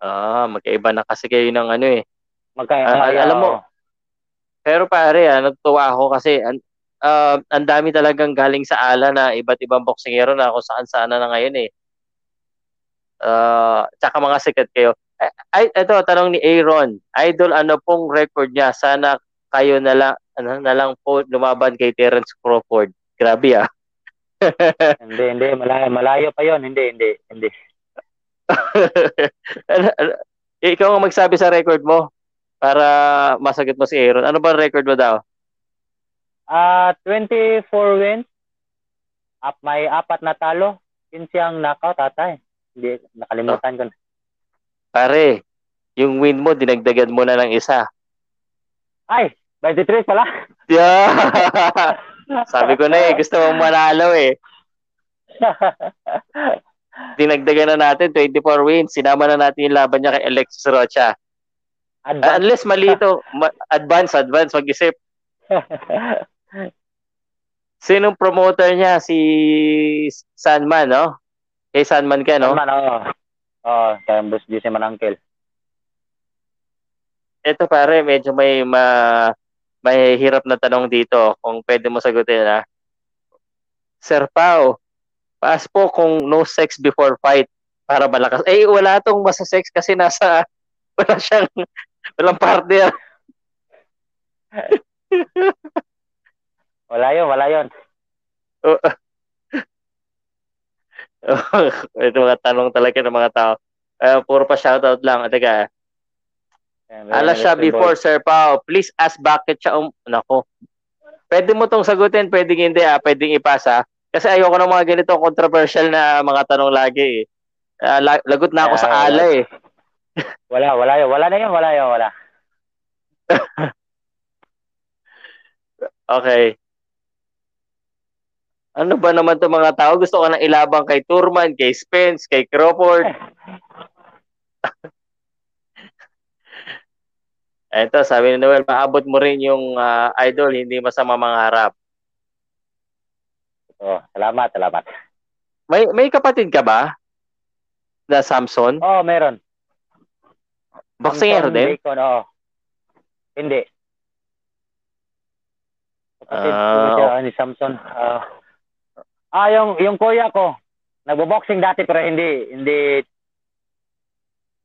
Ah, magkaiba na kasi kayo ng ano eh. Magka, Ah, ay, alam mo. Pero pare, ah, natutuwa ako kasi an, ah, ang dami talagang galing sa ala na iba't ibang boksingero na kung saan saan na, ngayon eh. Ah, tsaka mga sikat kayo. Ay, ay, ito, tanong ni Aaron. Idol, ano pong record niya? Sana kayo na lang, ano, na lang po lumaban kay Terence Crawford. Grabe ah. hindi, hindi. Malayo, malayo pa yon Hindi, hindi, hindi. ano, ano, ikaw ang magsabi sa record mo para masagot mo si Aaron. Ano ba record mo daw? Ah, uh, 24 wins. Up, may apat na talo. 15 ang knockout ata eh. Hindi, nakalimutan oh. ko na. Pare, yung win mo, dinagdagan mo na ng isa. Ay, 23 pala. Yeah. Sabi ko na eh, gusto mong manalo eh. Dinagdagan na natin, 24 wins. Sinama na natin yung laban niya kay Alexis Rocha. Advance. Uh, unless malito, ma- advance, advance, mag-isip. Sinong promoter niya? Si Sandman, no? Kay Sandman ka, no? Sandman, oo. Oh. Oo, oh, kay Bruce G. Manangkel. Ito pare, medyo may ma may hirap na tanong dito kung pwede mo sagutin ha. Sir Pao, paas po kung no sex before fight para malakas. Eh, wala tong masa-sex kasi nasa, wala siyang, walang partner. wala yun, wala yun. Oh, ito mga tanong talaga ng mga tao. Uh, puro pa shoutout lang. Teka, Ala siya before, Sir Pao. Please ask bakit siya um... Nako. Pwede mo tong sagutin, pwede hindi ah, pwedeng ipasa. Kasi ayoko ng mga ganito controversial na mga tanong lagi eh. Uh, lagot na ako yeah, sa ala eh. wala, wala yun. Wala na yun, wala yun, wala. okay. Ano ba naman to mga tao? Gusto ko nang ilabang kay Turman, kay Spence, kay Crawford. Ito, sabi ni Noel, maabot mo rin yung uh, idol, hindi masama mga harap. Oh, salamat, salamat. May may kapatid ka ba? Na Samson? Oh, meron. Boxingero din? Bacon, oh. Hindi. Kapatid uh, siya ni Samson. Uh, ah, yung, yung kuya ko, nagbo-boxing dati pero hindi, hindi,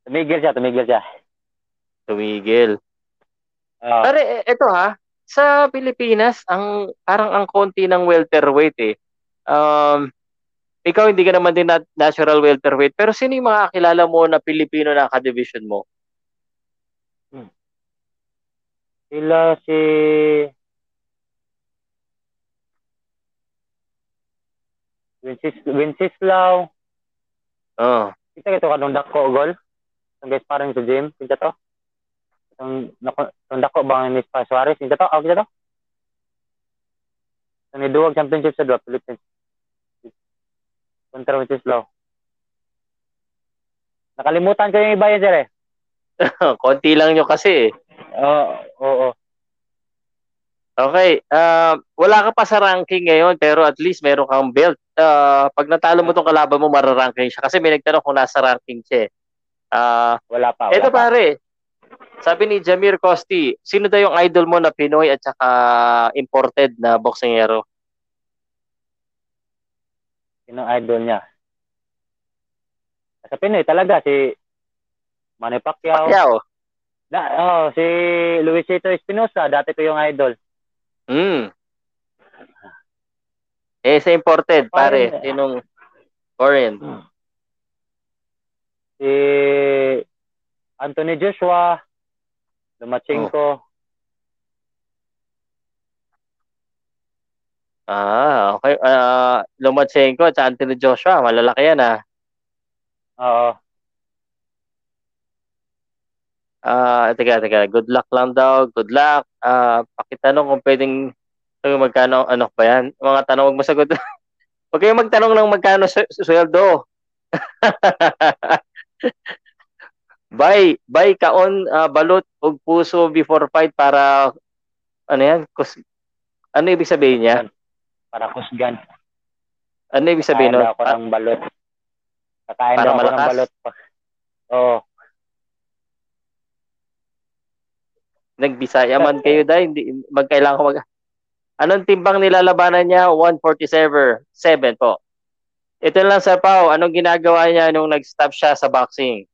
tumigil siya, tumigil siya. Tumigil. Uh, Pero ito ha, sa Pilipinas, ang parang ang konti ng welterweight eh. Um, ikaw hindi ka naman din na natural welterweight, pero sino yung mga kakilala mo na Pilipino na ka-division mo? Hmm. Sila si Wincis Wincislau. Oh. Kita ito kanong dako gol. Ang guys parang sa gym, kita to. Ang ang dako ba ni Pa Suarez ito to, og to. Ang duwag championship sa dua Philippines. Kontra Wincislau. Nakalimutan ko yung iba yan, sir eh. Konti lang nyo kasi eh. Oo, oo, oo. Okay, uh, wala ka pa sa ranking ngayon pero at least meron kang belt. Uh, pag natalo mo tong kalaban mo, mararanking siya. Kasi may nagtanong kung nasa ranking siya. Uh, wala pa. Wala ito pa. pare, sabi ni Jamir Costi, sino daw yung idol mo na Pinoy at saka imported na boksingero? Sino idol niya? Sa Pinoy talaga si Manny Pacquiao. Pacquiao. Na, oh, si Luisito Espinosa, dati ko yung idol. Mm. Eh, sa imported, pare. Foreign. Sinong foreign? Hmm. Si Anthony Joshua, Lomachenko. Oh. Ah, okay. Uh, Lomachenko at Anthony Joshua, malalaki yan ah. Oo. Ah, uh, teka, teka. Good luck lang daw. Good luck. Ah, uh, pakitanong kung pwedeng magkano ano ba yan? Mga tanong wag mo sagot. Huwag kayong magtanong ng magkano sweldo. Bay, bay kaon uh, balot og puso before fight para ano yan? Kus, ano ibig sabihin niya? Para kusgan. Ano ibig sabihin no? ako ng balot. Kakain para ako ng balot. Oo. Oh. Nagbisaya man kayo dahil hindi magkailangan ko mag Anong timbang nilalabanan niya? 147 7 po. Ito lang sa Pau, anong ginagawa niya nung nag-stop siya sa boxing?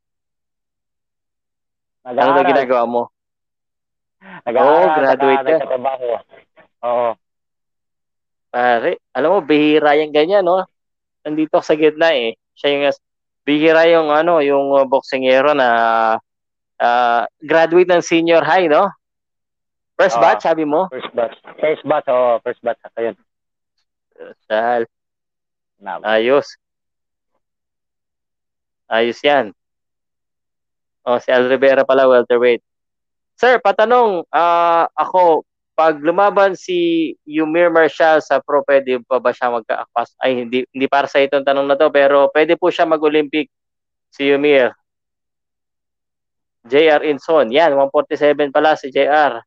Nag-aaral. Ano na ginagawa mo? Nag-aaral. Oh, graduate ka. trabaho. Oo. Pare, alam mo, bihira yung ganyan, no? Nandito sa gitna eh. Siya yung, bihira yung, ano, yung uh, boksingero na uh, graduate ng senior high, no? First Oo. batch, sabi mo? First batch. First batch, oo. First batch. Ako yun. Sal, ayos. Ayos yan. Oh, si Al Rivera pala, welterweight. Sir, patanong, ah ako, pag lumaban si Yumir Marshall sa pro, pwede pa ba siya magka-akpas? Ay, hindi, hindi para sa itong tanong na to, pero pwede po siya mag-Olympic si Yumir. JR Inson. Yan, 147 pala si JR.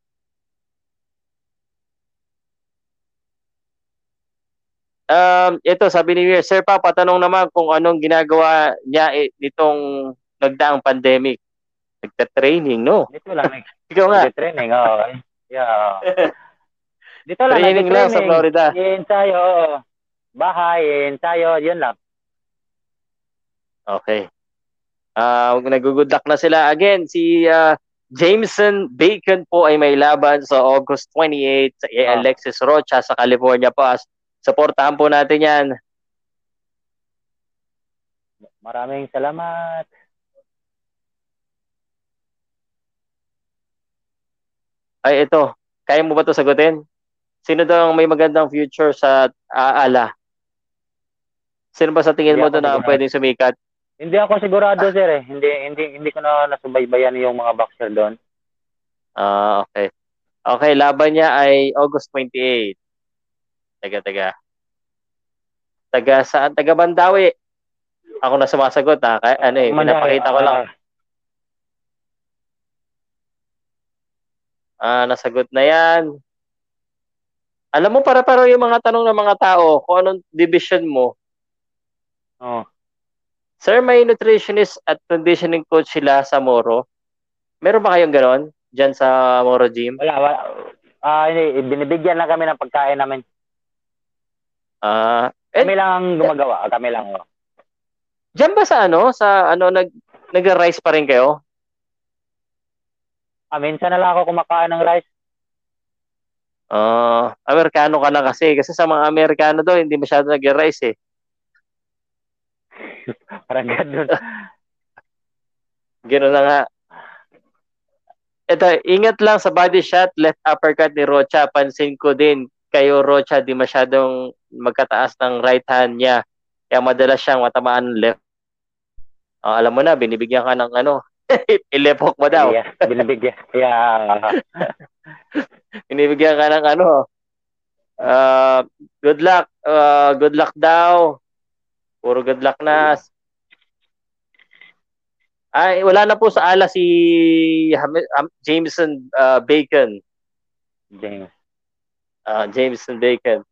Um, ito, sabi ni Mir, Sir pa, patanong naman kung anong ginagawa niya eh, nitong nagdaang pandemic. Nagta-training, no? dito lang. nag- Ikaw nga. Nag-training, oo. Yeah. Dito lang. Training lang sa. Florida. I-ensayo, oo. Bahay, i-ensayo, yun lang. Okay. Ah, uh, luck na sila. Again, si ah, Jameson Bacon po ay may laban sa August 28 sa Ah. Alexis Rocha sa California Pass. Supportahan po natin yan. Maraming salamat. Ay, ito. Kaya mo ba to sagutin? Sino daw ang may magandang future sa Aala? Sino ba sa tingin Hindi mo doon na sigurado. pwedeng sumikat? Hindi ako sigurado, sir, eh. Hindi, hindi, hindi ko na nasubaybayan yung mga boxer doon. Ah, okay. Okay, laban niya ay August 28. Taga, taga. Taga saan? Taga Bandawi. Ako na sumasagot ha. Kaya, ano eh, pinapakita ko lang. Ah, nasagot na yan. Alam mo, para-paro yung mga tanong ng mga tao kung anong division mo. Oo. Sir, may nutritionist at conditioning coach sila sa Moro. Meron ba kayong ganon? Diyan sa Moro Gym? Wala, wala. Ah, hindi, binibigyan lang kami ng pagkain namin. Ah, eh, Kami lang ang gumagawa. Kami lang. oh. Diyan ba sa ano, sa ano, nag, nag-rise pa rin kayo? Ah, minsan na lang ako kumakain ng rice. Ah, Amerikano ka na kasi. Kasi sa mga Amerikano daw, hindi masyado nag-rise eh. Parang ganun. Gano'n na nga. Ito, ingat lang sa body shot, left uppercut ni Rocha. Pansin ko din, kayo Rocha, di masyadong magkataas ng right hand niya. Kaya madalas siyang matamaan ng left. Ah, alam mo na, binibigyan ka ng ano, ilepok mo daw. Yeah, binibigyan. Yeah. Binibigyan ka ng ano, ah, good luck, ah, good luck daw. Puro good luck na. Ay, wala na po sa ala si Jameson ah, Bacon. James. Ah, Jameson Bacon.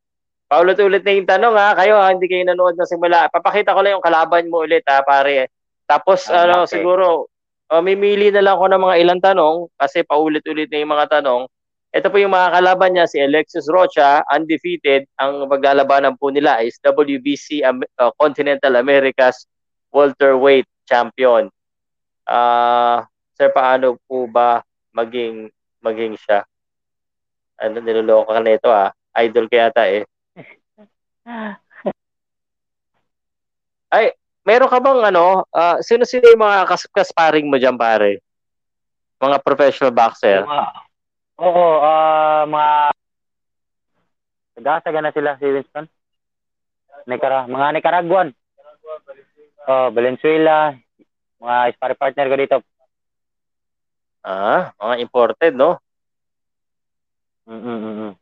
Paulit-ulit na yung tanong ha. Kayo ha, hindi kayo nanood na simula. Papakita ko lang yung kalaban mo ulit ha, pare. Tapos Ah, ano, okay. siguro, uh, mimili na lang ako ng mga ilang tanong kasi paulit-ulit na yung mga tanong. Ito po yung mga kalaban niya, si Alexis Rocha, undefeated. Ang maglalabanan po nila is WBC uh, Continental Americas welterweight champion. Ah, sir, paano po ba maging maging siya? Ano niloloko ka na ito ah. Idol kaya ata eh. Ay, meron ka bang ano, ah, sino-sino yung mga kas- kasparing mo dyan, pare? Mga professional boxer? Mga, oo, ah, mga Tagasaga na sila si Winston. Nicara, mga Nicaraguan. Oh, Valenzuela. Mga sparring partner ko dito. Ah, mga imported, no? Mm-mm-mm.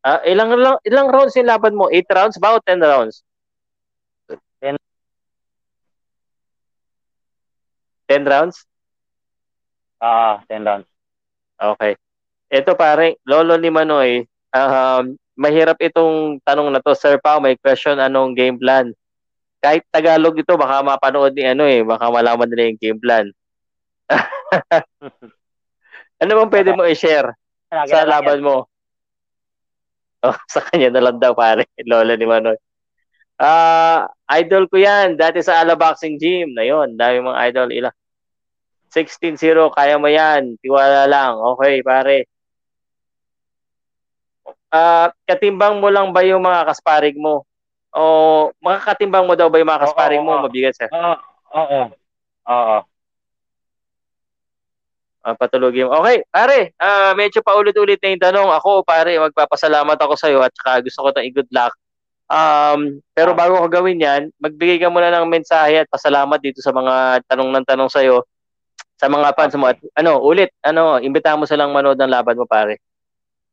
Ah, ilang, ilang rounds yung laban mo? 8 rounds ba o 10 rounds? 10 rounds? Ah, 10 rounds. Okay. Ito pare, lolo ni Manoy, um, mahirap itong tanong na to. Sir Pao, may question, anong game plan? Kahit Tagalog ito, baka mapanood ni ano eh, baka malaman nila yung game plan. Ano bang pwede mo i-share sa laban mo? Oh, sa kanya na lang daw pare, lola ni Manoy. Ah, idol ko 'yan, dati sa Ala Boxing Gym. Na 'yon, dami mga idol ila. 16-0, kaya mo 'yan. Tiwala lang. Okay, pare. ah, katimbang mo lang ba yung mga kasparig mo? O makakatimbang mo daw ba yung mga kasparig mo? oo. Mabigat sir. Oo, oo. Oo. Ah, patulogin mo. Okay, pare, ah, medyo paulit-ulit na yung tanong. Ako, pare, magpapasalamat ako sa iyo at saka gusto ko tang i-good luck. Um, pero bago ko gawin yan, magbigay ka muna ng mensahe at pasalamat dito sa mga tanong ng tanong sa iyo sa mga fans mo. At, ano, ulit, ano, imbitahan mo silang manood ng laban mo, pare.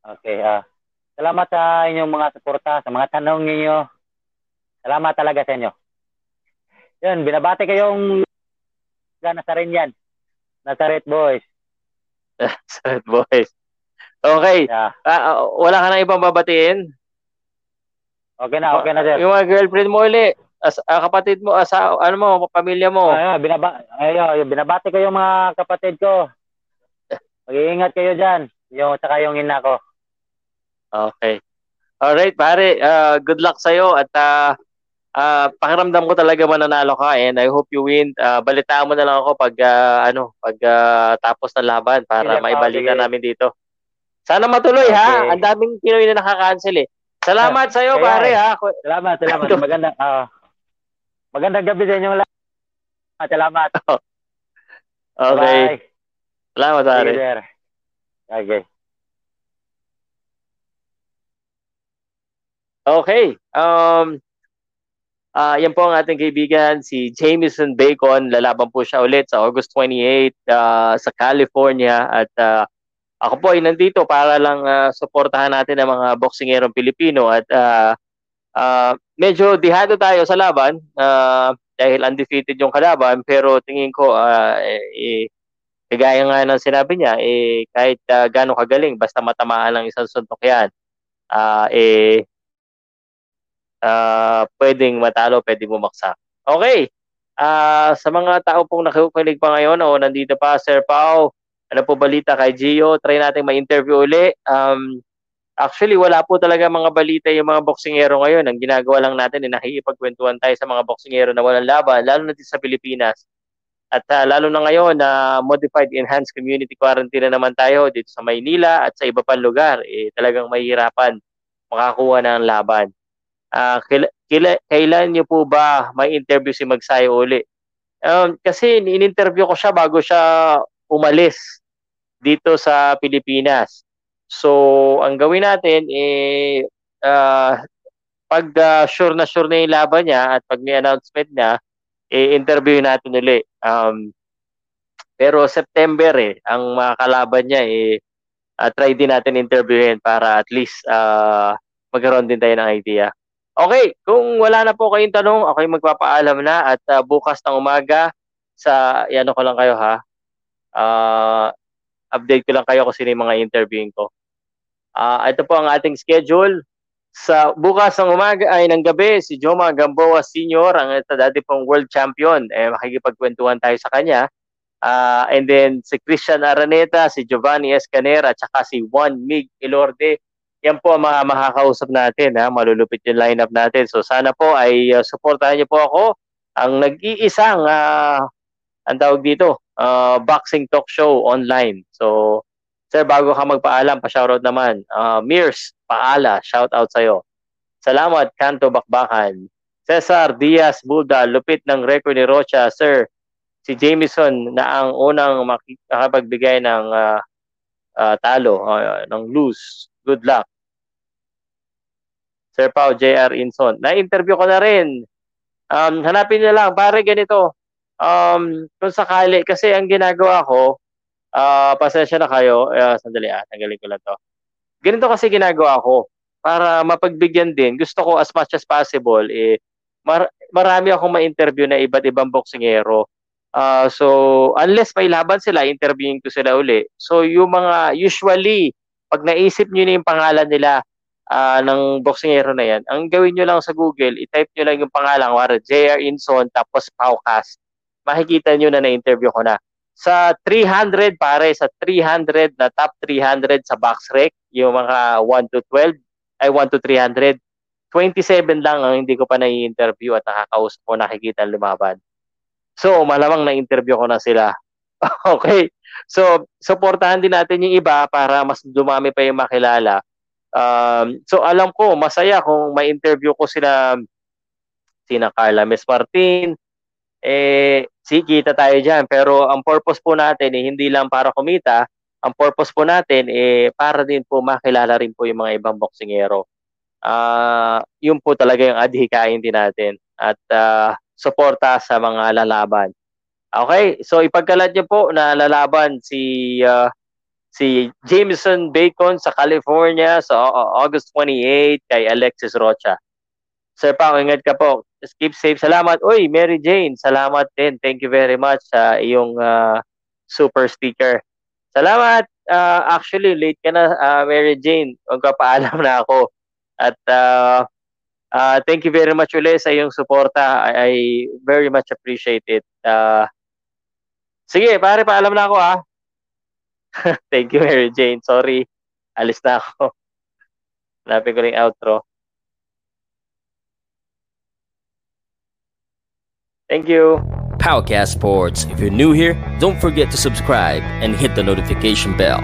Okay, ah. salamat sa inyong mga suporta, sa mga tanong ninyo. Salamat talaga sa inyo. Yun, binabati kayong Nazaret yan. Nazaret boys. Sad boys. Okay. Yeah. Ah, ah, wala ka na ibang babatiin? Okay na, okay na sir. Yung mga girlfriend mo ulit, as, ah, kapatid mo, asa, ano mo, pamilya mo. Ayun, binaba ayun, binabati ko yung mga kapatid ko. Mag-iingat kayo diyan. Yung saka yung ina ko. Okay. Alright, pare. Uh, good luck sa'yo at uh, uh, pakiramdam ko talaga mananalo ka and I hope you win. Uh, balitaan mo na lang ako pag uh, ano, pag uh, tapos ng laban para Sige, maibalita sige. namin dito. Sana matuloy ha. Okay. Ang daming Pinoy na nakaka-cancel eh. Salamat sa'yo, Kaya- pare ha. Salamat, salamat. Maganda ah magandang gabi sa inyo lahat. Salamat. Okay. Bye. Salamat, sir. Okay. Okay. Um, ah yan po ang ating kaibigan, si Jameson Bacon. Lalaban po siya ulit sa August 28 ah, sa California. At ah, ako po ay nandito para lang ah, suportahan natin ang mga boksingerong Pilipino. At ah, ah, medyo dihado tayo sa laban ah, dahil undefeated yung kalaban. Pero tingin ko, ah, eh, eh, nga ng sinabi niya, eh, kahit uh, gano'ng kagaling, basta matamaan lang isang suntok yan, ah, eh, ah pwedeng matalo, pwedeng bumaksak. Okay. Ah, sa mga tao pong nakikinig pa ngayon o nandito pa Sir Pao, ano po balita kay Gio? Try natin ma-interview uli. Um, actually, wala po talaga mga balita yung mga boksingero ngayon. Ang ginagawa lang natin ay nakikipagkwentuhan tayo sa mga boksingero na walang laban, lalo na sa Pilipinas. At ah, lalo na ngayon na modified enhanced community quarantine na naman tayo dito sa Maynila at sa iba pang lugar, eh, talagang mahihirapan makakuha ng laban. Ah, kila, kila, kailan niyo po ba may interview si Magsayo uli? Um, kasi in-interview ko siya bago siya umalis dito sa Pilipinas. So, ang gawin natin eh ah, pag ah, sure na sure na yung laban niya at pag may announcement niya, eh interview natin uli. Um, pero September eh, ang mga kalaban niya eh ah, try din natin interviewin para at least ah, magkaroon din tayo ng idea. Okay, kung wala na po kayong tanong, ako magpapaalam na at ah, bukas ng umaga sa, ano ko lang kayo ha, Ah, update ko lang kayo kung sino yung mga interviewing ko. Ah, ito po ang ating schedule. Sa bukas ng umaga ay ng gabi, si Joma Gamboa Sr., ang ito dati pong world champion, eh, makikipagkwentuhan tayo sa kanya. Ah, and then si Christian Araneta, si Giovanni Escanera, at saka si Juan Mig Ilorde. Yan po ang mga makakausap natin, ha? malulupit yung lineup natin. So sana po ay uh, supportahan niyo po ako. Ang nag-iisang, ah, ang tawag dito, ah, boxing talk show online. So, sir, bago ka magpaalam, pa-shoutout naman. Ah, Mears, paala, shoutout sa'yo. Salamat, Kanto Bakbakan. Cesar Diaz Bulda, lupit ng record ni Rocha. Sir, si Jameson na ang unang makapagbigay ng ah, ah, talo, ah, ng lose. Good luck. Sir Pao, JR Inson. Na-interview ko na rin. Um, hanapin niyo lang, pare ganito. Um, kung sakali, kasi ang ginagawa ko, ah pasensya na kayo, uh, sandali ah, tanggalin ko lang to. Ganito kasi ginagawa ko, para mapagbigyan din, gusto ko as much as possible, eh, mar- marami akong ma-interview na iba't ibang boksingero. Ah, so, unless may laban sila, interviewing ko sila uli. So, yung mga, usually, pag naisip nyo na yung pangalan nila ah, ng boksingero na yan, ang gawin nyo lang sa Google, i-type nyo lang yung pangalan, wara JR Inson, tapos Paucast. Makikita nyo na na-interview ko na. Sa 300, pare, sa 300 na top 300 sa box rec, yung mga 1 to 12, ay 1 to 300, 27 lang ang hindi ko pa na-interview at nakakausap ko, nakikita lumaban. So, malamang na-interview ko na sila. okay. So, supportahan din natin yung iba para mas dumami pa yung makilala. Um, so alam ko, masaya kung ma-interview ko sila sina Carla Mes Martin, eh, si kita tayo dyan. Pero ang purpose po natin, eh, hindi lang para kumita, ang purpose po natin, eh, para din po makilala rin po yung mga ibang boksingero. Uh, yun po talaga yung adhikain din natin. At uh, suporta sa mga lalaban. Okay, so ipagkalat niyo po na lalaban si uh, si Jameson Bacon sa California sa August 28 kay Alexis Rocha. Sir Pao, ingat ka po. Just keep safe. Salamat. Uy, Mary Jane, salamat din. Thank you very much sa iyong uh, super sticker. Salamat. Uh, actually, late ka na, uh, Mary Jane. Magpapaalam na ako. At uh, uh, thank you very much ulit sa iyong suporta. I, I very much appreciate it. Uh, sige, pare, paalam na ako ah. Thank you, Mary Jane. Sorry. Alis na ako. Hanapin ko rin outro. Thank you. Powercast Sports. If you're new here, don't forget to subscribe and hit the notification bell.